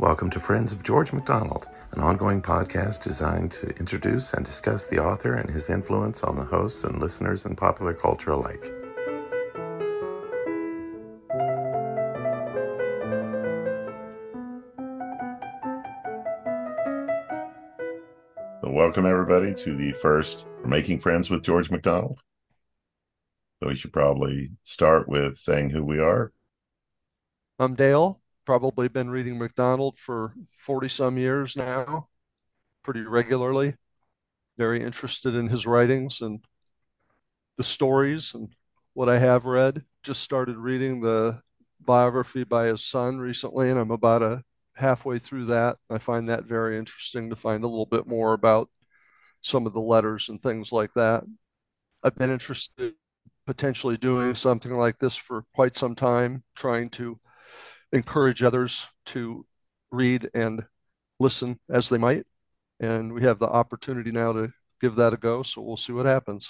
Welcome to Friends of George MacDonald, an ongoing podcast designed to introduce and discuss the author and his influence on the hosts and listeners in popular culture alike. Welcome, everybody, to the first Making Friends with George MacDonald. So we should probably start with saying who we are. I'm Dale probably been reading MacDonald for 40 some years now, pretty regularly. Very interested in his writings and the stories and what I have read. Just started reading the biography by his son recently, and I'm about a halfway through that. I find that very interesting to find a little bit more about some of the letters and things like that. I've been interested potentially doing something like this for quite some time, trying to encourage others to read and listen as they might. And we have the opportunity now to give that a go. So we'll see what happens.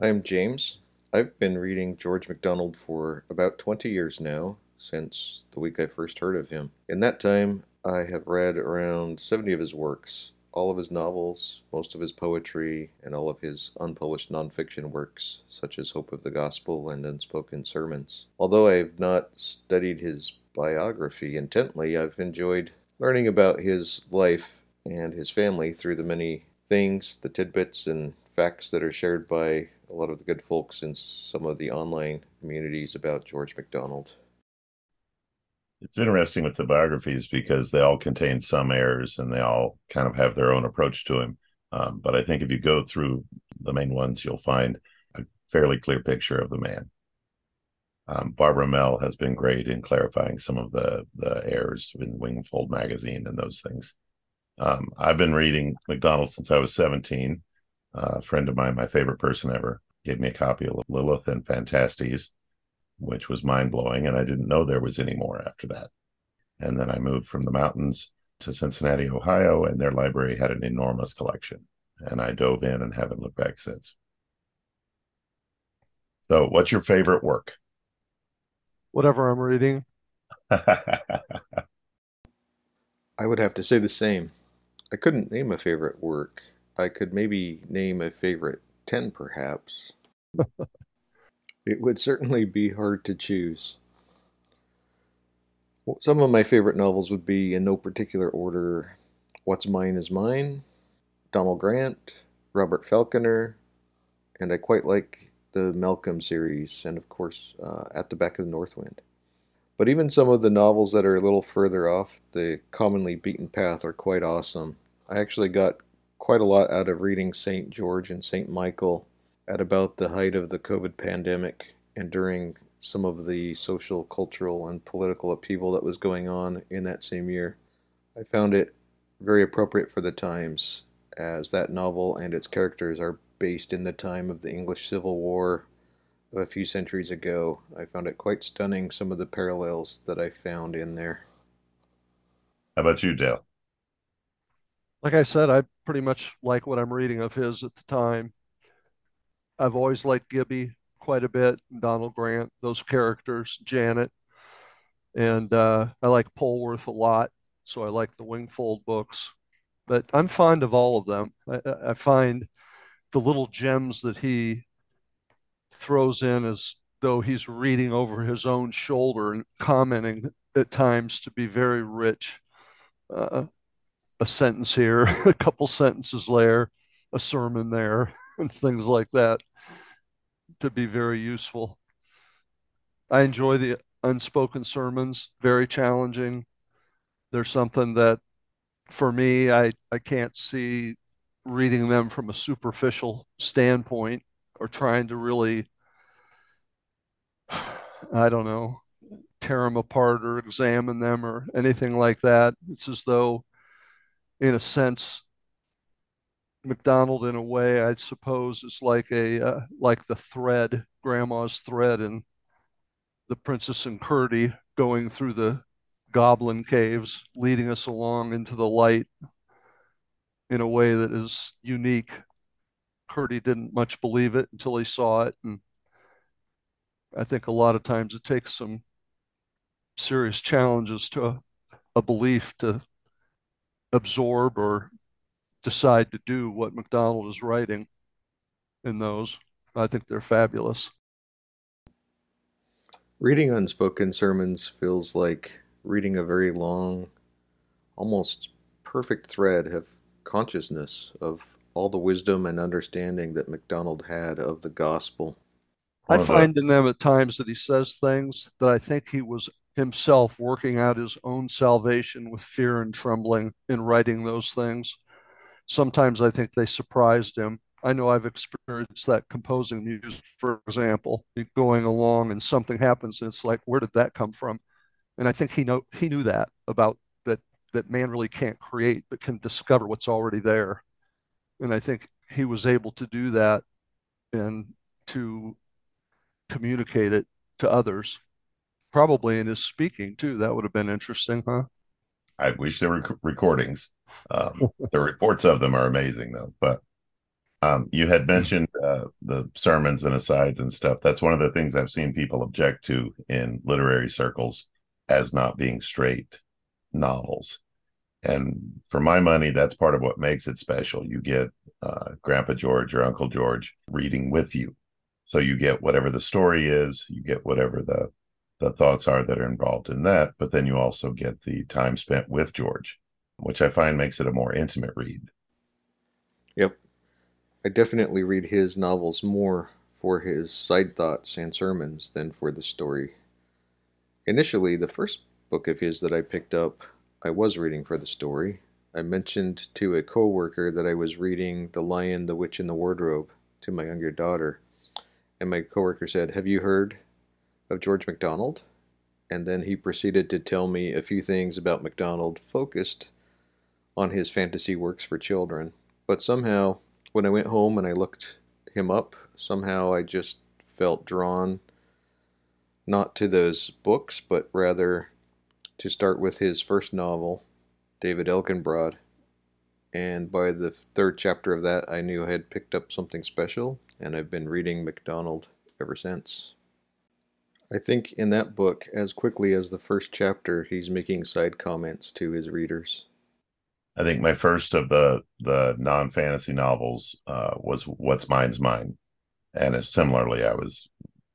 I am James. I've been reading George MacDonald for about 20 years now, since the week I first heard of him. In that time, I have read around 70 of his works, all of his novels, most of his poetry, and all of his unpublished nonfiction works, such as Hope of the Gospel and Unspoken Sermons. Although I have not studied his biography intently, I've enjoyed learning about his life and his family through the many things, the tidbits, and facts that are shared by a lot of the good folks in some of the online communities about George MacDonald. It's interesting with the biographies because they all contain some errors and they all kind of have their own approach to him. Um, but I think if you go through the main ones, you'll find a fairly clear picture of the man. Um, Barbara Amell has been great in clarifying some of the the errors in Wingfold magazine and those things. Um, I've been reading MacDonald since I was 17. Uh, a friend of mine, my favorite person ever, gave me a copy of Lilith and Phantastes which was mind blowing. And I didn't know there was any more after that. And then I moved from the mountains to Cincinnati, Ohio, and their library had an enormous collection. And I dove in and haven't looked back since. So, what's your favorite work? Whatever I'm reading. I would have to say the same. I couldn't name a favorite work. I could maybe name a favorite 10, perhaps. It would certainly be hard to choose. Some of my favorite novels would be, in no particular order, What's Mine is Mine, Donald Grant, Robert Falconer, and I quite like the Malcolm series, and of course, uh, At the Back of the North Wind. But even some of the novels that are a little further off the commonly beaten path are quite awesome. I actually got quite a lot out of reading St. George and St. Michael at about the height of the COVID pandemic and during some of the social, cultural, and political upheaval that was going on in that same year. I found it very appropriate for the times, as that novel and its characters are based in the time of the English Civil War of a few centuries ago. I found it quite stunning, some of the parallels that I found in there. How about you, Dale? Like I said, I pretty much like what I'm reading of his at the time. I've always liked Gibbie quite a bit, Donald Grant, those characters, Janet, and uh, I like Polwarth a lot, so I like the Wingfold books. But I'm fond of all of them. I, I find the little gems that he throws in as though he's reading over his own shoulder and commenting at times to be very rich. Uh, a sentence here, a couple sentences there, a sermon there, and things like that to be very useful. I enjoy the unspoken sermons, very challenging. There's something that for me, I, I can't see reading them from a superficial standpoint or trying to really, I don't know, tear them apart or examine them or anything like that. It's as though, in a sense, MacDonald in a way, I suppose, is like a uh, like the thread, Grandma's thread, in the Princess and Curdie going through the goblin caves, leading us along into the light in a way that is unique. Curdie didn't much believe it until he saw it, and I think a lot of times it takes some serious challenges to a, a belief to absorb or decide to do what MacDonald is writing in those. I think they're fabulous. Reading unspoken sermons feels like reading a very long, almost perfect thread of consciousness of all the wisdom and understanding that MacDonald had of the gospel. I find in them at times that he says things that I think he was himself working out his own salvation with fear and trembling in writing those things. Sometimes I think they surprised him. I know I've experienced that composing music, for example, going along and something happens and it's like, where did that come from? And I think he know he knew that about that that man really can't create but can discover what's already there. And I think he was able to do that and to communicate it to others. Probably in his speaking too. That would have been interesting, huh? I wish there were recordings. Um, the reports of them are amazing, though. But um, you had mentioned uh, the sermons and asides and stuff. That's one of the things I've seen people object to in literary circles as not being straight novels. And for my money, that's part of what makes it special. You get uh, Grandpa George or Uncle George reading with you. So you get whatever the story is, you get whatever the the thoughts are that are involved in that, but then you also get the time spent with George, which I find makes it a more intimate read. Yep. I definitely read his novels more for his side thoughts and sermons than for the story. Initially, the first book of his that I picked up, I was reading for the story. I mentioned to a coworker that I was reading The Lion, the Witch, and the Wardrobe to my younger daughter. And my coworker said, Have you heard of George MacDonald, and then he proceeded to tell me a few things about MacDonald focused on his fantasy works for children. But somehow, when I went home and I looked him up, somehow I just felt drawn not to those books, but rather to start with his first novel, David Elginbrod. And by the third chapter of that, I knew I had picked up something special, and I've been reading MacDonald ever since. I think in that book, as quickly as the first chapter, he's making side comments to his readers. I think my first of the the non fantasy novels uh, was What's Mine's Mine, and similarly, I was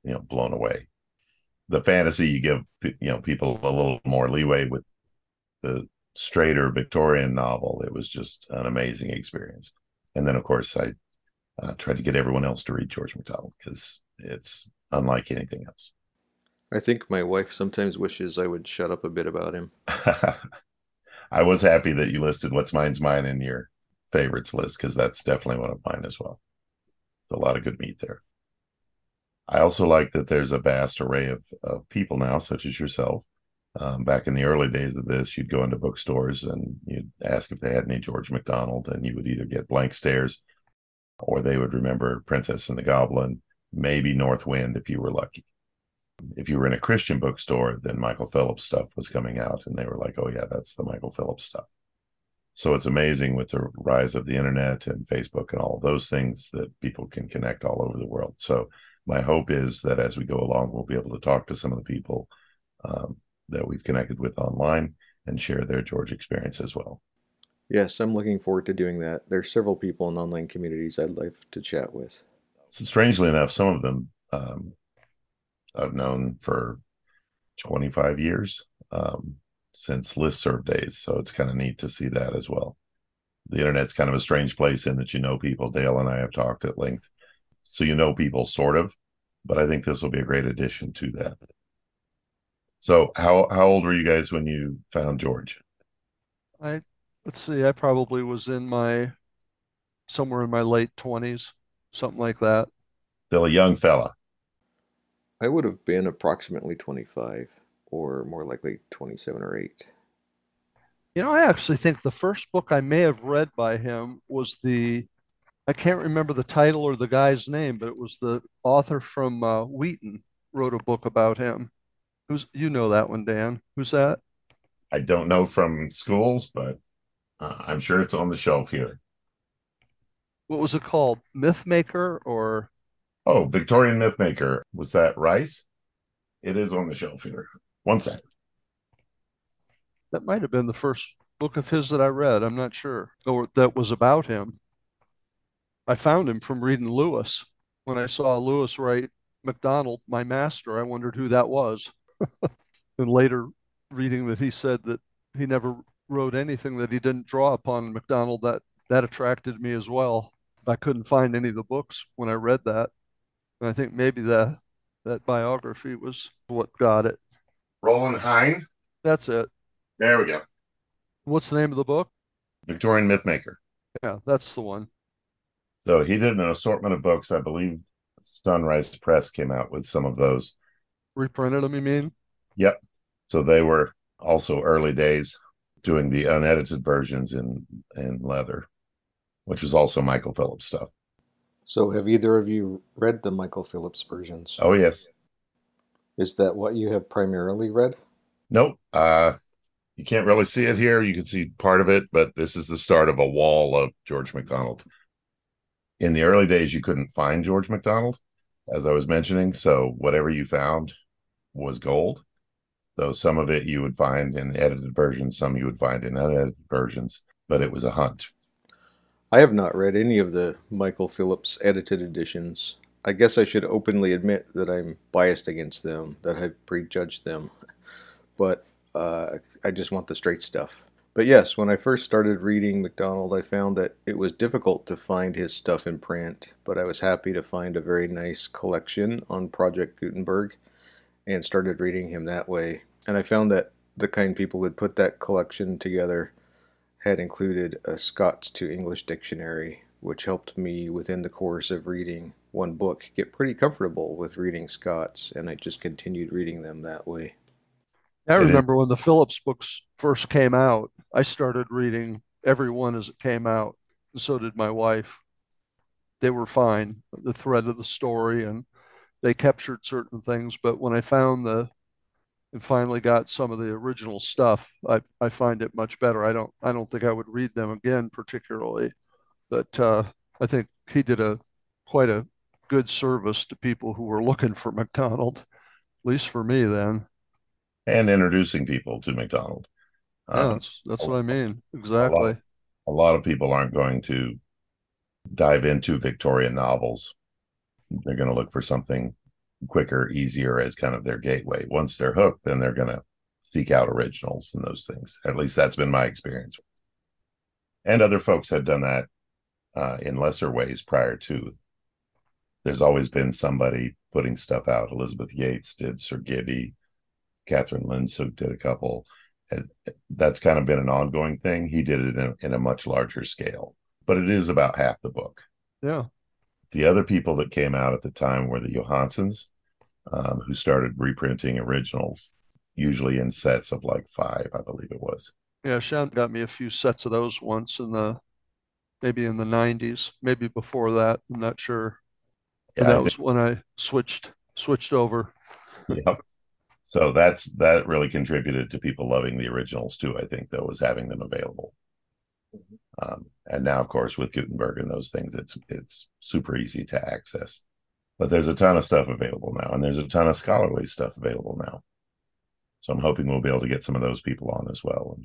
you know blown away. The fantasy you give you know people a little more leeway with the straighter Victorian novel. It was just an amazing experience. And then, of course, I uh, tried to get everyone else to read George MacDonald because it's unlike anything else. I think my wife sometimes wishes I would shut up a bit about him. I was happy that you listed What's Mine's Mine in your favorites list because that's definitely one of mine as well. It's a lot of good meat there. I also like that there's a vast array of, of people now, such as yourself. Um, back in the early days of this, you'd go into bookstores and you'd ask if they had any George MacDonald, and you would either get blank stares or they would remember Princess and the Goblin, maybe North Wind if you were lucky if you were in a Christian bookstore, then Michael Phillips stuff was coming out, and they were like, "Oh yeah, that's the Michael Phillips stuff." So it's amazing with the rise of the internet and Facebook and all those things that people can connect all over the world. So my hope is that as we go along, we'll be able to talk to some of the people um, that we've connected with online and share their George experience as well. Yes, I'm looking forward to doing that. There's several people in online communities I'd like to chat with. So strangely enough, some of them um, I've known for 25 years um, since listserv days. So it's kind of neat to see that as well. The internet's kind of a strange place in that you know people. Dale and I have talked at length. So you know people sort of, but I think this will be a great addition to that. So how how old were you guys when you found George? I let's see, I probably was in my somewhere in my late 20s, something like that. Still a young fella. I would have been approximately 25 or more likely 27 or 8. You know, I actually think the first book I may have read by him was the, I can't remember the title or the guy's name, but it was the author from uh, Wheaton wrote a book about him. Who's, you know that one, Dan. Who's that? I don't know from schools, but uh, I'm sure it's on the shelf here. What was it called? Mythmaker or? Oh, Victorian Mythmaker. Was that Rice? It is on the shelf here. One second. That might have been the first book of his that I read. I'm not sure, or that was about him. I found him from reading Lewis. When I saw Lewis write MacDonald, my master, I wondered who that was. and later reading that he said that he never wrote anything that he didn't draw upon MacDonald, that that attracted me as well. I couldn't find any of the books when I read that. I think maybe that that biography was what got it. Rolland Hein. That's it. There we go. What's the name of the book? Victorian Mythmaker. Yeah, that's the one. So he did an assortment of books. I believe Sunrise Press came out with some of those. Reprinted them, you mean? Yep. So they were also early days doing the unedited versions in in leather, which was also Michael Phillips stuff. So, have either of you read the Michael Phillips versions? Oh yes. Is that what you have primarily read? Nope. Uh, you can't really see it here. You can see part of it, but this is the start of a wall of George MacDonald. In the early days, you couldn't find George MacDonald, as I was mentioning. So whatever you found was gold. Though some of it you would find in edited versions, some you would find in unedited versions, but it was a hunt. I have not read any of the Michael Phillips edited editions. I guess I should openly admit that I'm biased against them, that I've prejudged them. But uh, I just want the straight stuff. But yes, when I first started reading MacDonald, I found that it was difficult to find his stuff in print, but I was happy to find a very nice collection on Project Gutenberg and started reading him that way. And I found that the kind people would put that collection together had included a Scots to English dictionary, which helped me within the course of reading one book get pretty comfortable with reading Scots, and I just continued reading them that way. I remember when the Phillips books first came out, I started reading every one as it came out, and so did my wife. They were fine, the thread of the story, and they captured certain things. But when I found the and finally got some of the original stuff, I, I find it much better. I don't I don't think I would read them again particularly, but uh, I think he did a quite a good service to people who were looking for MacDonald, at least for me then and introducing people to MacDonald. Yeah, um, that's, that's what I mean. Exactly. A lot, a lot, of people aren't going to dive into Victorian novels. They're going to look for something quicker, easier as kind of their gateway. Once they're hooked, then they're going to seek out originals and those things. At least that's been my experience. And other folks have done that uh, in lesser ways prior to. There's always been somebody putting stuff out. Elizabeth Yates did Sir Gibbie. Kathryn Lindskoog did a couple. That's kind of been an ongoing thing. He did it in, in a much larger scale, but it is about half the book. Yeah. The other people that came out at the time were the Johannesens, um, who started reprinting originals, usually in sets of like five, I believe it was. Yeah, Sean got me a few sets of those once in the maybe in the 90s, maybe before that. I'm not sure. Yeah, that was when I switched switched over. Yep. So that's that really contributed to people loving the originals too. I think that was having them available. Um, and now, of course, with Gutenberg and those things, it's it's super easy to access. But there's a ton of stuff available now, and there's a ton of scholarly stuff available now. So I'm hoping we'll be able to get some of those people on as well.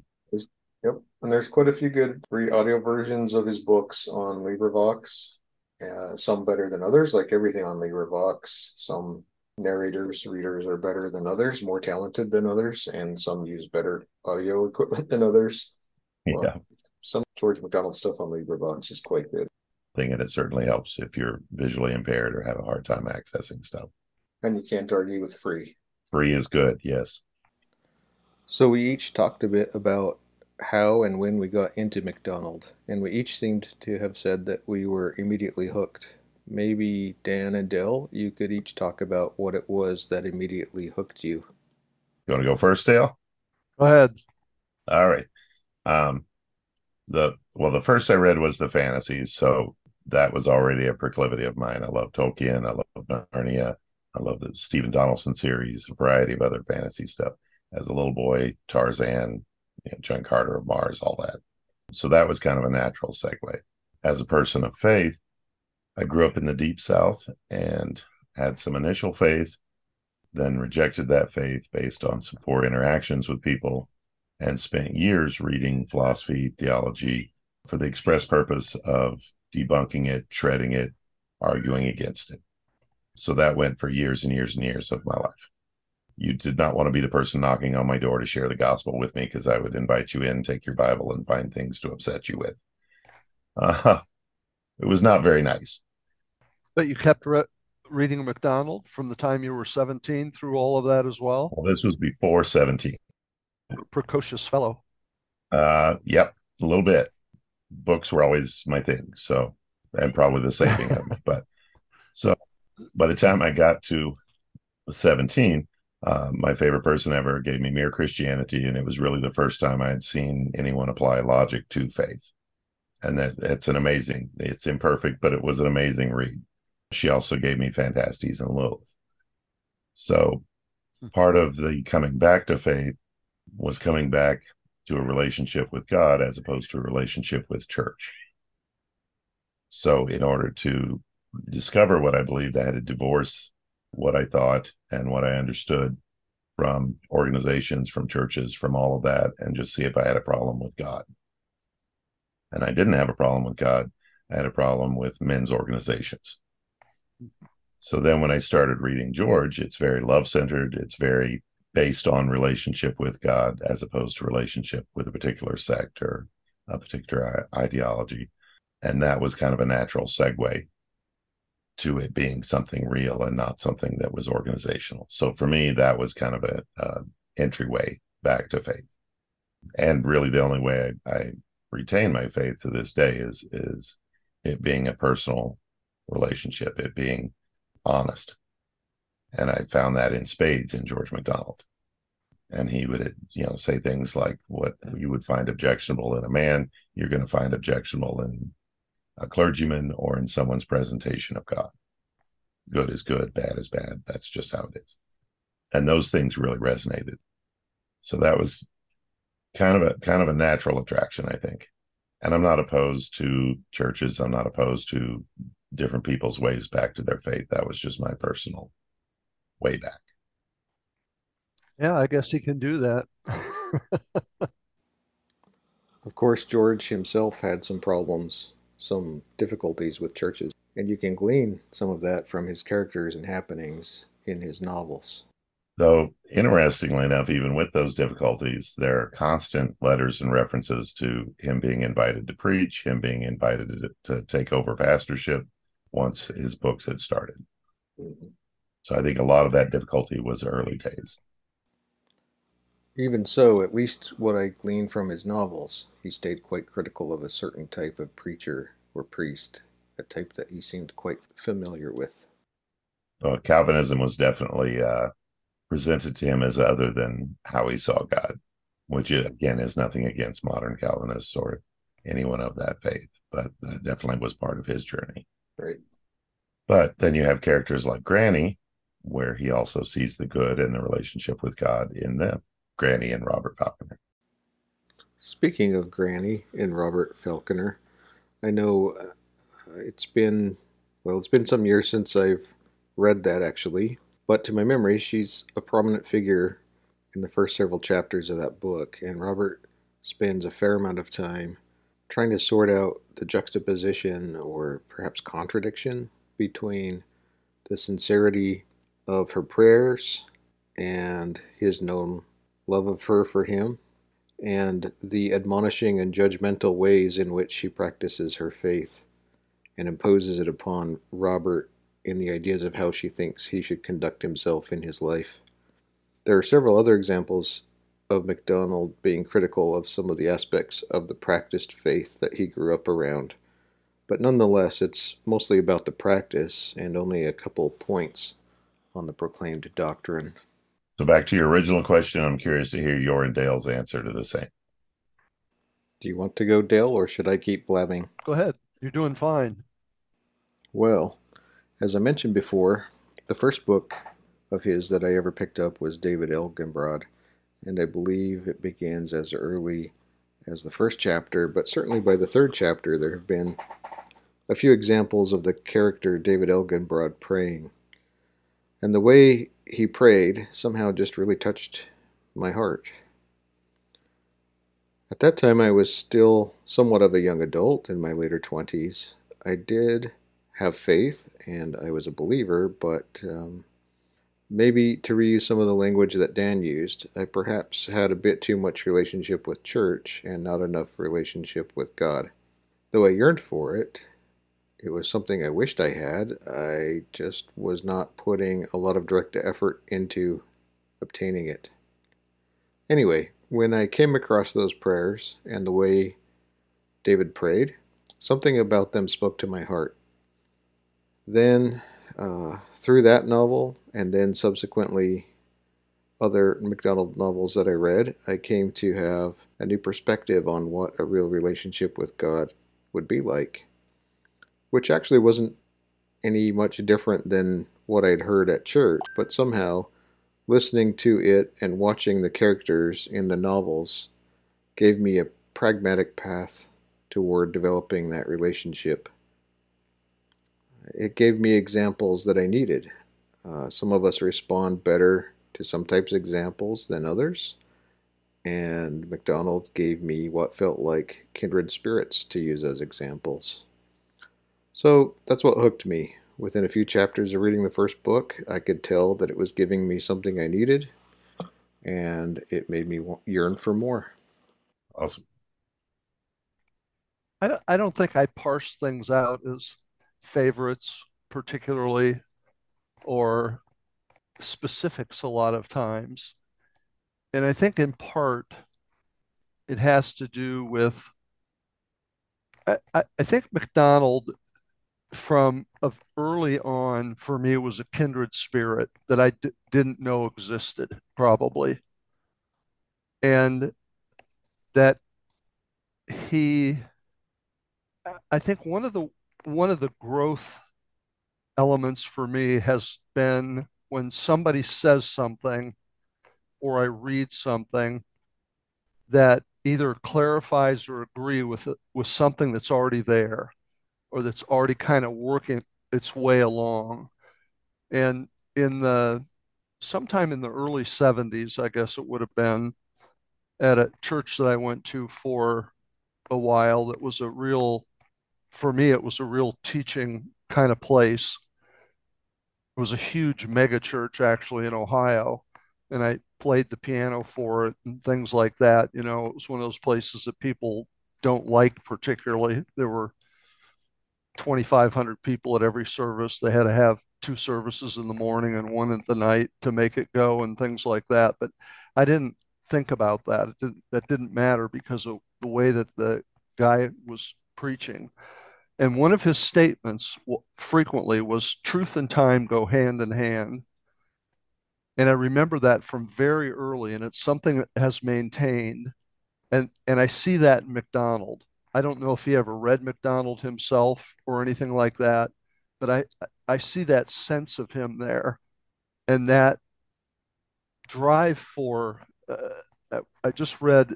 Yep, and there's quite a few good free audio versions of his books on LibriVox. Uh, some better than others, like everything on LibriVox. Some narrators, readers are better than others, more talented than others, and some use better audio equipment than others. Yeah. Well, some George MacDonald stuff on LibriVox is quite good. Thing and it certainly helps if you're visually impaired or have a hard time accessing stuff. And you can't argue with free. Free is good, yes. So we each talked a bit about how and when we got into MacDonald, and we each seemed to have said that we were immediately hooked maybe Dan and Dale, you could each talk about what it was that immediately hooked you. You want to go first, Dale? Go ahead. All right. Um, the well, the first I read was the fantasies, so that was already a proclivity of mine. I love Tolkien. I love Narnia. I love the Stephen Donaldson series, a variety of other fantasy stuff. As a little boy, Tarzan, you know, John Carter of Mars, all that. So that was kind of a natural segue. As a person of faith, I grew up in the deep south and had some initial faith, then rejected that faith based on some poor interactions with people, and spent years reading philosophy, theology for the express purpose of debunking it, shredding it, arguing against it. So that went for years and years and years of my life. You did not want to be the person knocking on my door to share the gospel with me because I would invite you in, take your Bible, and find things to upset you with. Uh, it was not very nice. But you kept re- reading MacDonald from the time you were 17 through all of that as well? Well, this was before 17. Precocious fellow. Uh, yep, a little bit. Books were always my thing. So, and probably the saving of me. But so by the time I got to 17, uh, my favorite person ever gave me Mere Christianity. And it was really the first time I had seen anyone apply logic to faith. And that it's an amazing, it's imperfect, but it was an amazing read. She also gave me Phantastes and Lilith. So part of the coming back to faith was coming back to a relationship with God as opposed to a relationship with church. So, in order to discover what I believed, I had to divorce what I thought and what I understood from organizations, from churches, from all of that, and just see if I had a problem with God. And I didn't have a problem with God. I had a problem with men's organizations. So then when I started reading George, it's very love centered. It's very based on relationship with God as opposed to relationship with a particular sect or a particular ideology. And that was kind of a natural segue to it being something real and not something that was organizational. So for me, that was kind of a uh, entryway back to faith. And really, the only way I, I retain my faith to this day is is it being a personal relationship, it being honest. And I found that in spades in George MacDonald. And he would, you know, say things like what you would find objectionable in a man, you're going to find objectionable in a clergyman or in someone's presentation of God. Good is good, bad is bad. That's just how it is. And those things really resonated. So that was kind of a kind of a natural attraction, I think. And I'm not opposed to churches. I'm not opposed to different people's ways back to their faith. That was just my personal way back. Yeah, I guess he can do that. of course, George himself had some problems, some difficulties with churches, and you can glean some of that from his characters and happenings in his novels. Though, interestingly enough, even with those difficulties, there are constant letters and references to him being invited to preach, him being invited to, to take over pastorship once his books had started. Mm-hmm. So I think a lot of that difficulty was early days. Even so, at least what I glean from his novels, he stayed quite critical of a certain type of preacher or priest, a type that he seemed quite familiar with. Well, Calvinism was definitely uh, presented to him as other than how he saw God, which again is nothing against modern Calvinists or anyone of that faith, but that definitely was part of his journey. Right. But then you have characters like Granny, where he also sees the good and the relationship with God in them, Granny and Robert Falconer. Speaking of Granny and Robert Falconer, I know uh, it's been, well, it's been some years since I've read that actually, but to my memory, she's a prominent figure in the first several chapters of that book, and Robert spends a fair amount of time trying to sort out the juxtaposition or perhaps contradiction between the sincerity of her prayers and his known love of her for him, and the admonishing and judgmental ways in which she practices her faith and imposes it upon Robert in the ideas of how she thinks he should conduct himself in his life. There are several other examples of MacDonald being critical of some of the aspects of the practiced faith that he grew up around, but nonetheless, it's mostly about the practice and only a couple points on the proclaimed doctrine. So, back to your original question, I'm curious to hear your and Dale's answer to the same. Do you want to go, Dale, or should I keep blabbing? Go ahead. You're doing fine. Well, as I mentioned before, the first book of his that I ever picked up was David Elginbrod, and I believe it begins as early as the first chapter, but certainly by the third chapter there have been a few examples of the character David Elginbrod praying. And the way he prayed somehow just really touched my heart. At that time, I was still somewhat of a young adult in my later 20s. I did have faith and I was a believer, but um, maybe to reuse some of the language that Dan used, I perhaps had a bit too much relationship with church and not enough relationship with God. Though I yearned for it, it was something I wished I had. I just was not putting a lot of direct effort into obtaining it. Anyway, when I came across those prayers and the way David prayed, something about them spoke to my heart. Then, uh, through that novel, and then subsequently other MacDonald novels that I read, I came to have a new perspective on what a real relationship with God would be like, which actually wasn't any much different than what I'd heard at church, but somehow listening to it and watching the characters in the novels gave me a pragmatic path toward developing that relationship. It gave me examples that I needed. Uh, some of us respond better to some types of examples than others, and MacDonald gave me what felt like kindred spirits to use as examples. So that's what hooked me. Within a few chapters of reading the first book, I could tell that it was giving me something I needed, and it made me yearn for more. Awesome. I don't, I don't think I parse things out as favorites, particularly, or specifics a lot of times. And I think in part it has to do with, I, I think MacDonald from of early on for me was a kindred spirit that I d- didn't know existed probably. And that he I think one of the one of the growth elements for me has been when somebody says something or I read something that either clarifies or agree with with something that's already there or that's already kind of working its way along. And in the sometime in the early 70s, I guess it would have been at a church that I went to for a while that was a real for me it was a real teaching kind of place. It was a huge mega church actually in Ohio and I played the piano for it and things like that. You know, it was one of those places that people don't like particularly. There were 2,500 people at every service. They had to have two services in the morning and one at the night to make it go and things like that. But I didn't think about that. Didn't, that didn't matter because of the way that the guy was preaching. And one of his statements frequently was truth and time go hand in hand. And I remember that from very early, and it's something that has maintained. And, and I see that in MacDonald. I don't know if he ever read MacDonald himself or anything like that, but I I see that sense of him there, and that drive for. Uh, I just read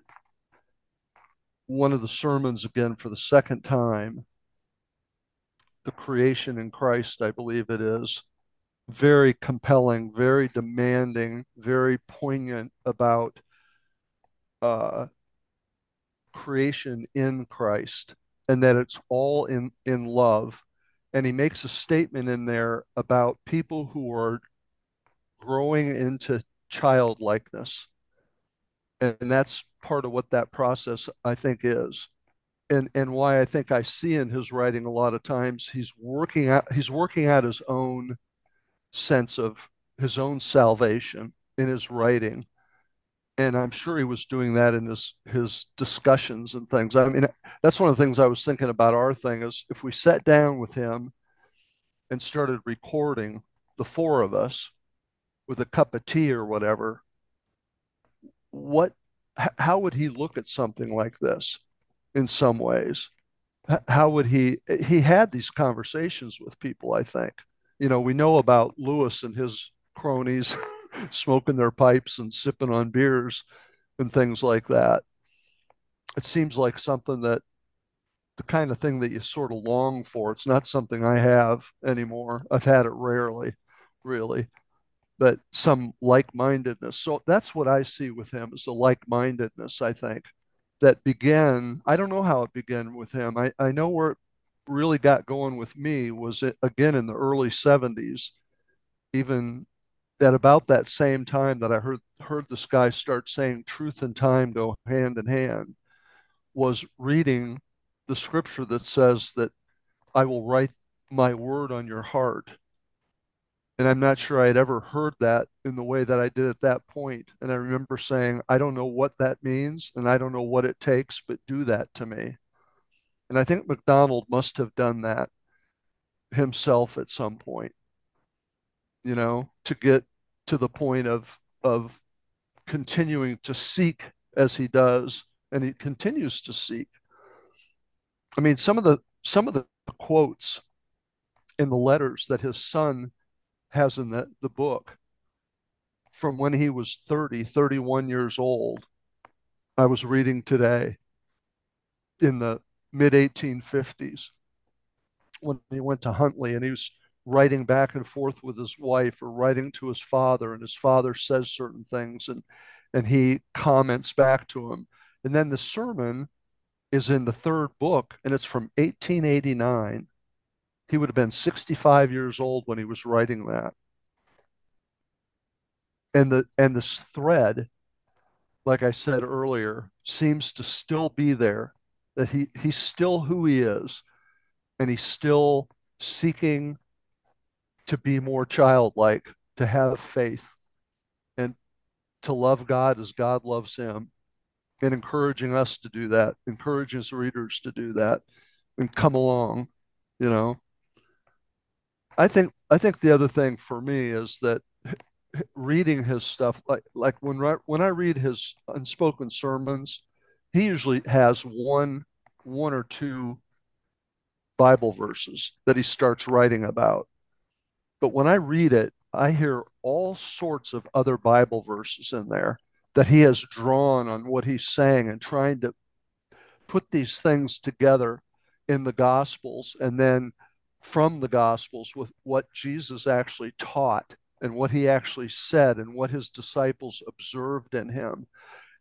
one of the sermons again for the second time. The creation in Christ, I believe it is, very compelling, very demanding, very poignant about uh, creation in Christ and that it's all in, in love. And he makes a statement in there about people who are growing into childlikeness. And that's part of what that process, I think, is. And, and why I think I see in his writing a lot of times he's working out he's working out his own sense of his own salvation in his writing and I'm sure he was doing that in his his discussions and things. I mean, that's one of the things I was thinking about our thing is if we sat down with him and started recording the four of us with a cup of tea or whatever, what how would he look at something like this in some ways? How would he he had these conversations with people, I think. You know, we know about Lewis and his cronies smoking their pipes and sipping on beers and things like that. It seems like something that the kind of thing that you sort of long for. It's not something I have anymore. I've had it rarely, really, but some like mindedness. So that's what I see with him is the like mindedness, I think, that began. I don't know how it began with him. I, I know where it really got going with me was it, again in the early 70s, even at about that same time that I heard heard this guy start saying truth and time go hand in hand, was reading the scripture that says that I will write my word on your heart. And I'm not sure I had ever heard that in the way that I did at that point. And I remember saying, I don't know what that means and I don't know what it takes, but do that to me. And I think MacDonald must have done that himself at some point, you know, to get to the point of of continuing to seek as he does, and he continues to seek. I mean, some of the some of the quotes in the letters that his son has in the, the book from when he was 30, 31 years old, I was reading today in the mid 1850s when he went to Huntly and he was writing back and forth with his wife or writing to his father and his father says certain things and and he comments back to him. And then the sermon is in the third book and it's from 1889 he would have been 65 years old when he was writing that. And the and this thread like i said earlier seems to still be there that he he's still who he is and he's still seeking to be more childlike to have faith and to love god as god loves him and encouraging us to do that encouraging his readers to do that and come along you know i think i think the other thing for me is that reading his stuff like like when when i read his unspoken sermons he usually has one one or two Bible verses that he starts writing about. But when I read it, I hear all sorts of other Bible verses in there that he has drawn on what he's saying and trying to put these things together in the Gospels and then from the Gospels with what Jesus actually taught and what he actually said and what his disciples observed in him.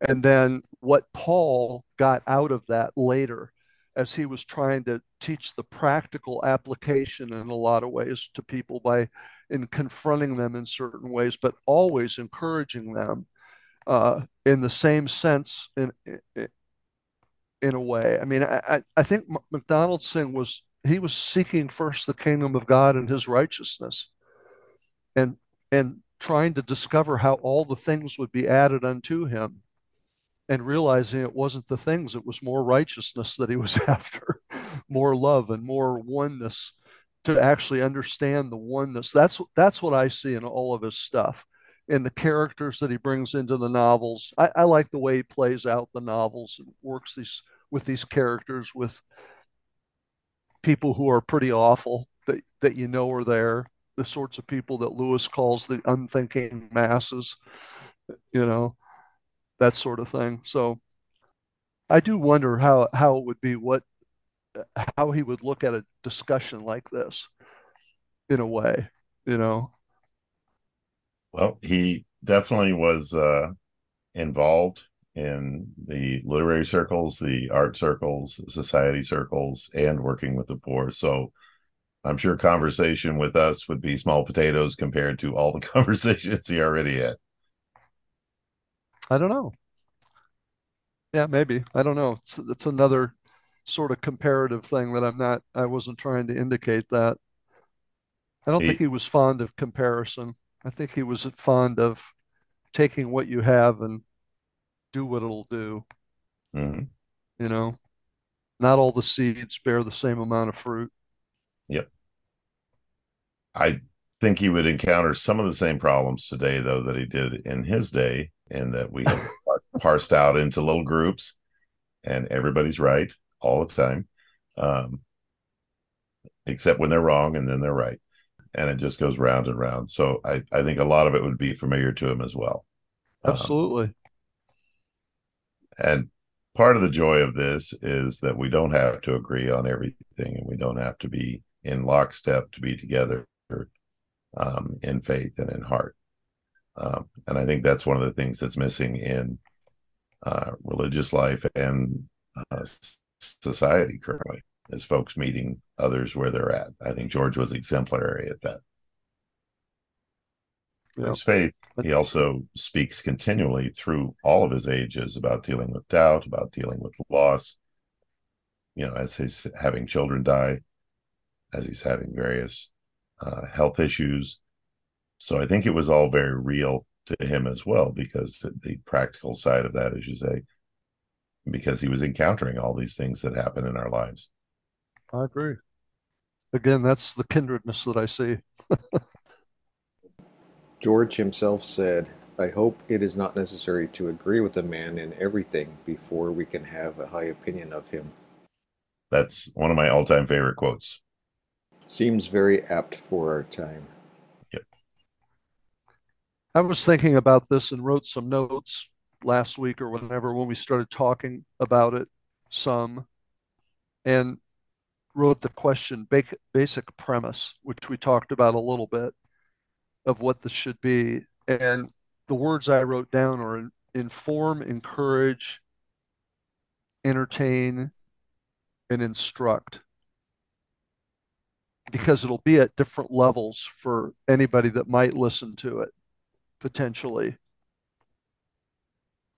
And then what Paul got out of that later as he was trying to teach the practical application in a lot of ways to people by in confronting them in certain ways, but always encouraging them uh, in the same sense in, in, a way. I mean, I, I think MacDonald Sing was he was seeking first the kingdom of God and his righteousness and and trying to discover how all the things would be added unto him and realizing it wasn't the things, it was more righteousness that he was after, more love and more oneness to actually understand the oneness. That's that's what I see in all of his stuff. And the characters that he brings into the novels. I, I like the way he plays out the novels and works these with these characters with people who are pretty awful that, that you know are there, the sorts of people that Lewis calls the unthinking masses, you know that sort of thing. So I do wonder how how it would be what how he would look at a discussion like this in a way, you know. Well, he definitely was uh, involved in the literary circles, the art circles, society circles, and working with the poor. So I'm sure conversation with us would be small potatoes compared to all the conversations he already had. I don't know. Yeah, maybe. I don't know. It's it's another sort of comparative thing that I'm not I wasn't trying to indicate that. I don't he, think he was fond of comparison. I think he was fond of taking what you have and do what it'll do. Mm-hmm. You know, not all the seeds bear the same amount of fruit. Yep. I think he would encounter some of the same problems today, though, that he did in his day, and that we have parsed out into little groups, and everybody's right all the time, um, except when they're wrong, and then they're right, and it just goes round and round. So I, I think a lot of it would be familiar to him as well. Um, Absolutely. Um, and part of the joy of this is that we don't have to agree on everything, and we don't have to be in lockstep to be together um, in faith and in heart. Um, and I think that's one of the things that's missing in uh, religious life and uh, society currently is folks meeting others where they're at. I think George was exemplary at that. Yeah. His faith, he also speaks continually through all of his ages about dealing with doubt, about dealing with loss. You know, as he's having children die, as he's having various uh, health issues. So I think it was all very real to him as well, because the practical side of that, as you say, because he was encountering all these things that happen in our lives. I agree. Again, that's the kindredness that I see. George himself said, I hope it is not necessary to agree with a man in everything before we can have a high opinion of him. That's one of my all time favorite quotes. Seems very apt for our time. Yep. I was thinking about this and wrote some notes last week or whenever when we started talking about it some and wrote the question basic premise which we talked about a little bit of what this should be and the words i wrote down are inform encourage entertain and instruct because it'll be at different levels for anybody that might listen to it potentially.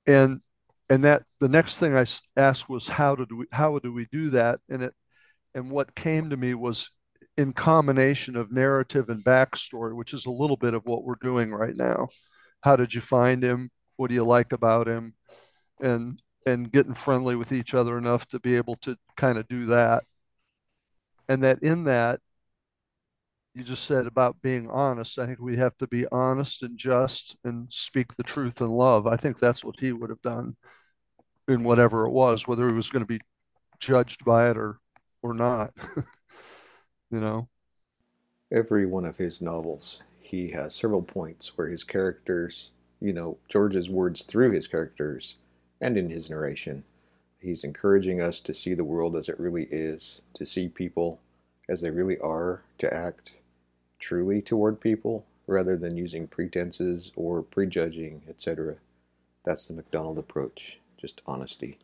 And and that the next thing I asked was how did we how do we do that? And it and what came to me was in combination of narrative and backstory which is a little bit of what we're doing right now. How did you find him? What do you like about him? And and getting friendly with each other enough to be able to kind of do that. And that in that you just said about being honest. I think we have to be honest and just and speak the truth in love. I think that's what he would have done in whatever it was, whether he was going to be judged by it or or not. you know. Every one of his novels, he has several points where his characters, you know, George's words through his characters and in his narration, he's encouraging us to see the world as it really is, to see people as they really are, to act truly toward people rather than using pretenses or prejudging, etc. That's the MacDonald approach, just honesty.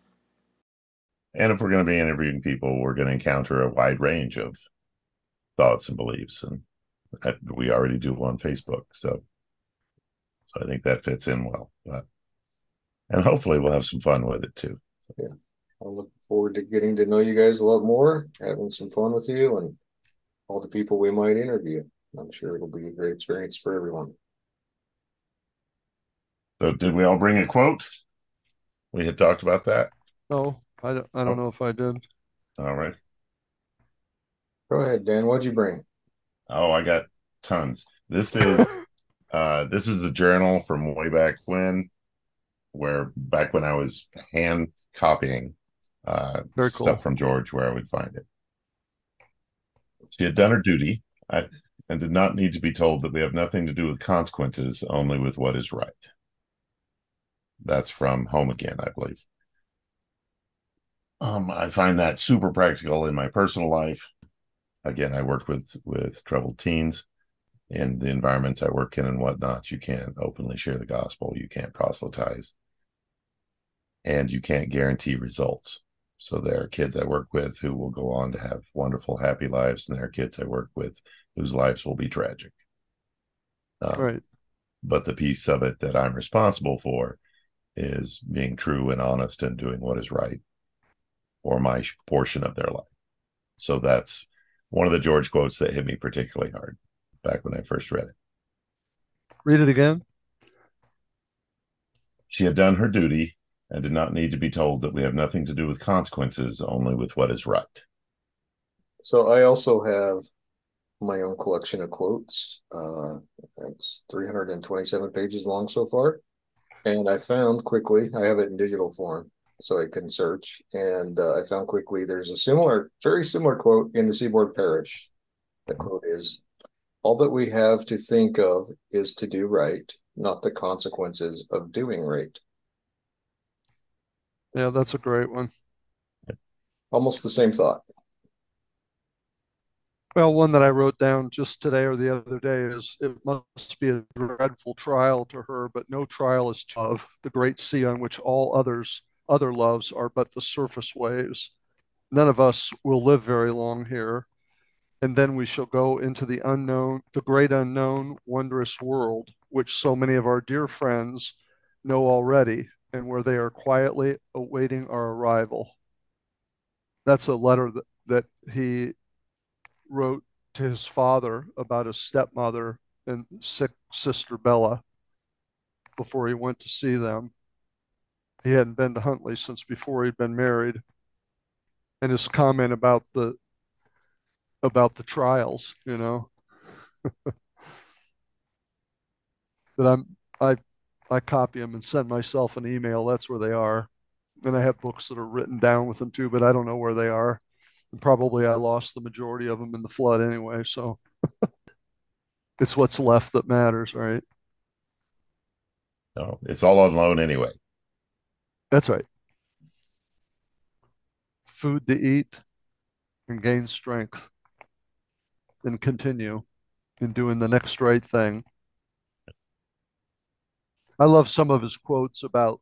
And if we're going to be interviewing people, we're going to encounter a wide range of thoughts and beliefs, and we already do on Facebook. So, so I think that fits in well. But, and hopefully, we'll have some fun with it too. Yeah, I look forward to getting to know you guys a lot more, having some fun with you, and all the people we might interview. I'm sure it'll be a great experience for everyone. So, did we all bring a quote? We had talked about that. No, I don't. I don't oh. know if I did. All right. Go ahead, Dan. What'd you bring? Oh, I got tons. This is uh this is a journal from way back when, where back when I was hand copying uh Very stuff cool. from George, where I would find it. She had done her duty. I and did not need to be told that we have nothing to do with consequences, only with what is right. That's from Home Again, I believe. Um, I find that super practical in my personal life. Again, I work with with troubled teens in the environments I work in and whatnot. You can't openly share the gospel. You can't proselytize, and you can't guarantee results. So there are kids I work with who will go on to have wonderful, happy lives, and there are kids I work with whose lives will be tragic. Um, right. But the piece of it that I'm responsible for is being true and honest and doing what is right for my portion of their life. So that's one of the George quotes that hit me particularly hard back when I first read it. Read it again. She had done her duty and did not need to be told that we have nothing to do with consequences, only with what is right. So I also have my own collection of quotes. Uh, it's 327 pages long so far. And I found quickly, I have it in digital form so I can search. And uh, I found quickly there's a similar, very similar quote in the Seaboard Parish. The quote is All that we have to think of is to do right, not the consequences of doing right. Yeah, that's a great one. Almost the same thought. Well, one that I wrote down just today or the other day is it must be a dreadful trial to her, but no trial is of the great sea on which all others other loves are but the surface waves. None of us will live very long here, and then we shall go into the unknown, the great unknown, wondrous world, which so many of our dear friends know already, and where they are quietly awaiting our arrival. That's a letter that, that he wrote to his father about his stepmother and sick sister Bella before he went to see them. He hadn't been to Huntly since before he'd been married. And his comment about the about the trials, you know. that I'm I I copy them and send myself an email. That's where they are. And I have books that are written down with them too, but I don't know where they are. And probably I lost the majority of them in the flood anyway. So it's what's left that matters, right? No, it's all on loan anyway. That's right. Food to eat and gain strength and continue in doing the next right thing. I love some of his quotes about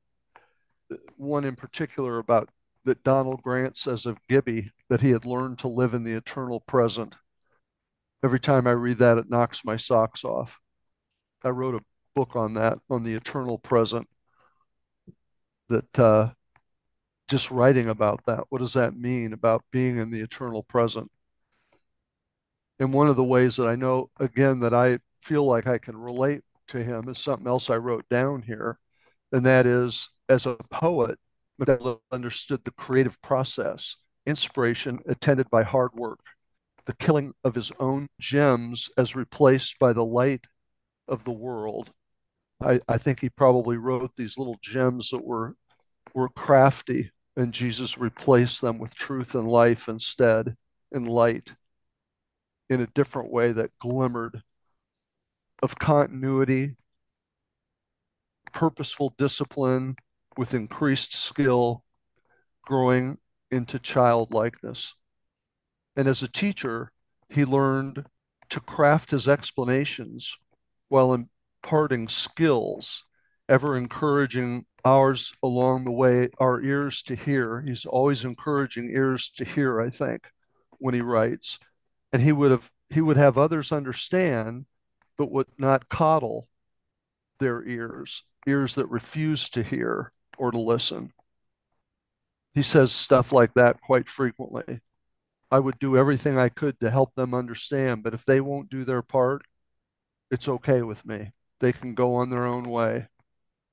one in particular about that Donald Grant says of Gibbie that he had learned to live in the eternal present. Every time I read that, it knocks my socks off. I wrote a book on that, on the eternal present, that uh, just writing about that. What does that mean about being in the eternal present? And one of the ways that I know, again, that I feel like I can relate to him is something else I wrote down here. And that is, as a poet, Michelangelo understood the creative process, inspiration attended by hard work, the killing of his own gems as replaced by the light of the world. I, I think he probably wrote these little gems that were were crafty, and Jesus replaced them with truth and life instead, and light in a different way that glimmered of continuity, purposeful discipline, with increased skill, growing into childlikeness. And as a teacher, he learned to craft his explanations while imparting skills, ever encouraging ours along the way, our ears to hear. He's always encouraging ears to hear, I think, when he writes. And he would have he would have others understand, but would not coddle their ears, ears that refuse to hear or to listen. He says stuff like that quite frequently. I would do everything I could to help them understand, but if they won't do their part, it's okay with me. They can go on their own way,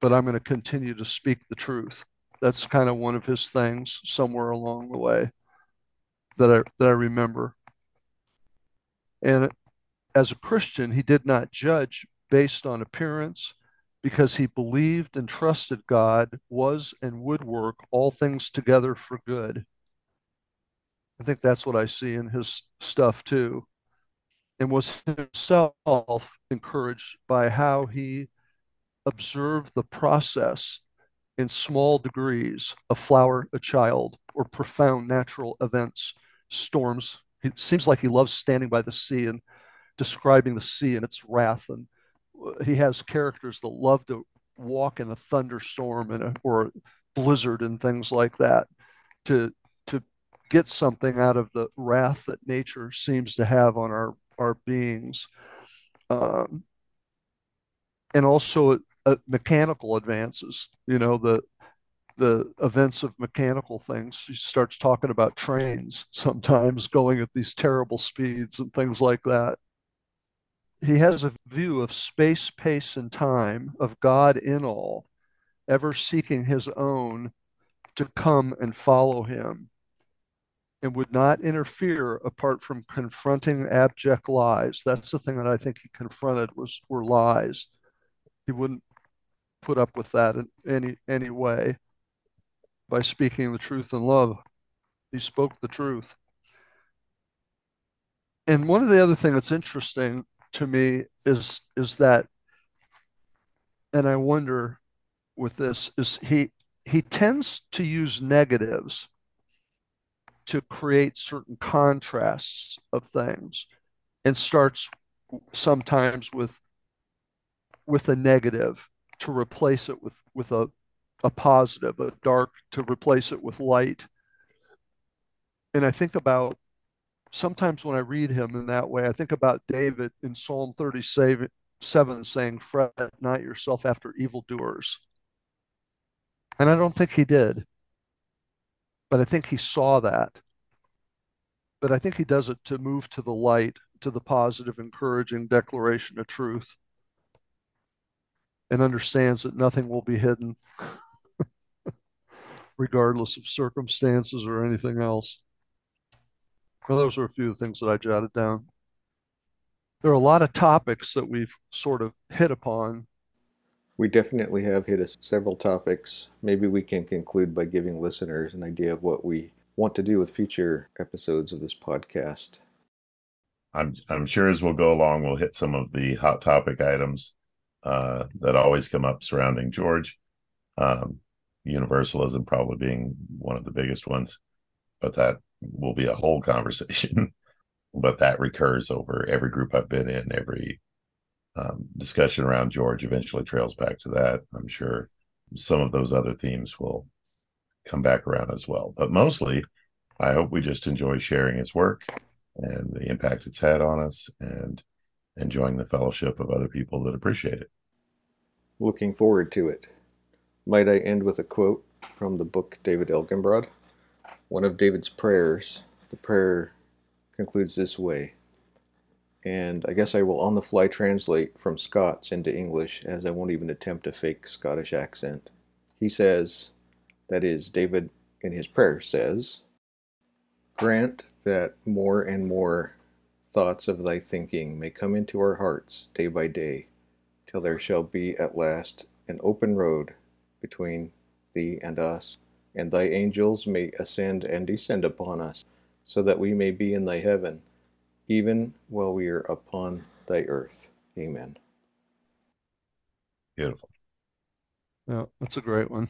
but I'm going to continue to speak the truth. That's kind of one of his things somewhere along the way that I that I remember. And as a Christian, he did not judge based on appearance because he believed and trusted God was and would work all things together for good. I think that's what I see in his stuff too. And was himself encouraged by how he observed the process in small degrees a flower, a child, or profound natural events, storms. It seems like he loves standing by the sea and describing the sea and its wrath and he has characters that love to walk in a thunderstorm and a, or a blizzard and things like that to to get something out of the wrath that nature seems to have on our our beings. Um, and also uh, mechanical advances you know the the events of mechanical things. She starts talking about trains sometimes going at these terrible speeds and things like that he has a view of space, pace, and time, of God in all, ever seeking his own to come and follow him, and would not interfere apart from confronting abject lies. That's the thing that I think he confronted was were lies. He wouldn't put up with that in any any way by speaking the truth in love. He spoke the truth. And one of the other things that's interesting to me is is that and I wonder with this is he he tends to use negatives to create certain contrasts of things and starts sometimes with with a negative to replace it with with a a positive, a dark to replace it with light. And I think about sometimes when I read him in that way, I think about David in Psalm 37 saying, Fret not yourself after evildoers. And I don't think he did, but I think he saw that. But I think he does it to move to the light, to the positive, encouraging declaration of truth, and understands that nothing will be hidden, regardless of circumstances or anything else. Well, those are a few of the things that I jotted down. There are a lot of topics that we've sort of hit upon. We definitely have hit several topics. Maybe we can conclude by giving listeners an idea of what we want to do with future episodes of this podcast. I'm I'm sure as we'll go along, we'll hit some of the hot topic items uh, that always come up surrounding George. Um, universalism probably being one of the biggest ones, but that will be a whole conversation. but that recurs over every group I've been in. Every um, discussion around George eventually trails back to that. I'm sure some of those other themes will come back around as well. But mostly, I hope we just enjoy sharing his work and the impact it's had on us and enjoying the fellowship of other people that appreciate it. Looking forward to it. Might I end with a quote from the book David Elginbrod? One of David's prayers, the prayer concludes this way, and I guess I will on the fly translate from Scots into English as I won't even attempt a fake Scottish accent. He says, that is, David in his prayer says, Grant that more and more thoughts of thy thinking may come into our hearts day by day, till there shall be at last an open road between thee and us, and thy angels may ascend and descend upon us, so that we may be in thy heaven, even while we are upon thy earth. Amen. Beautiful. Yeah, that's a great one.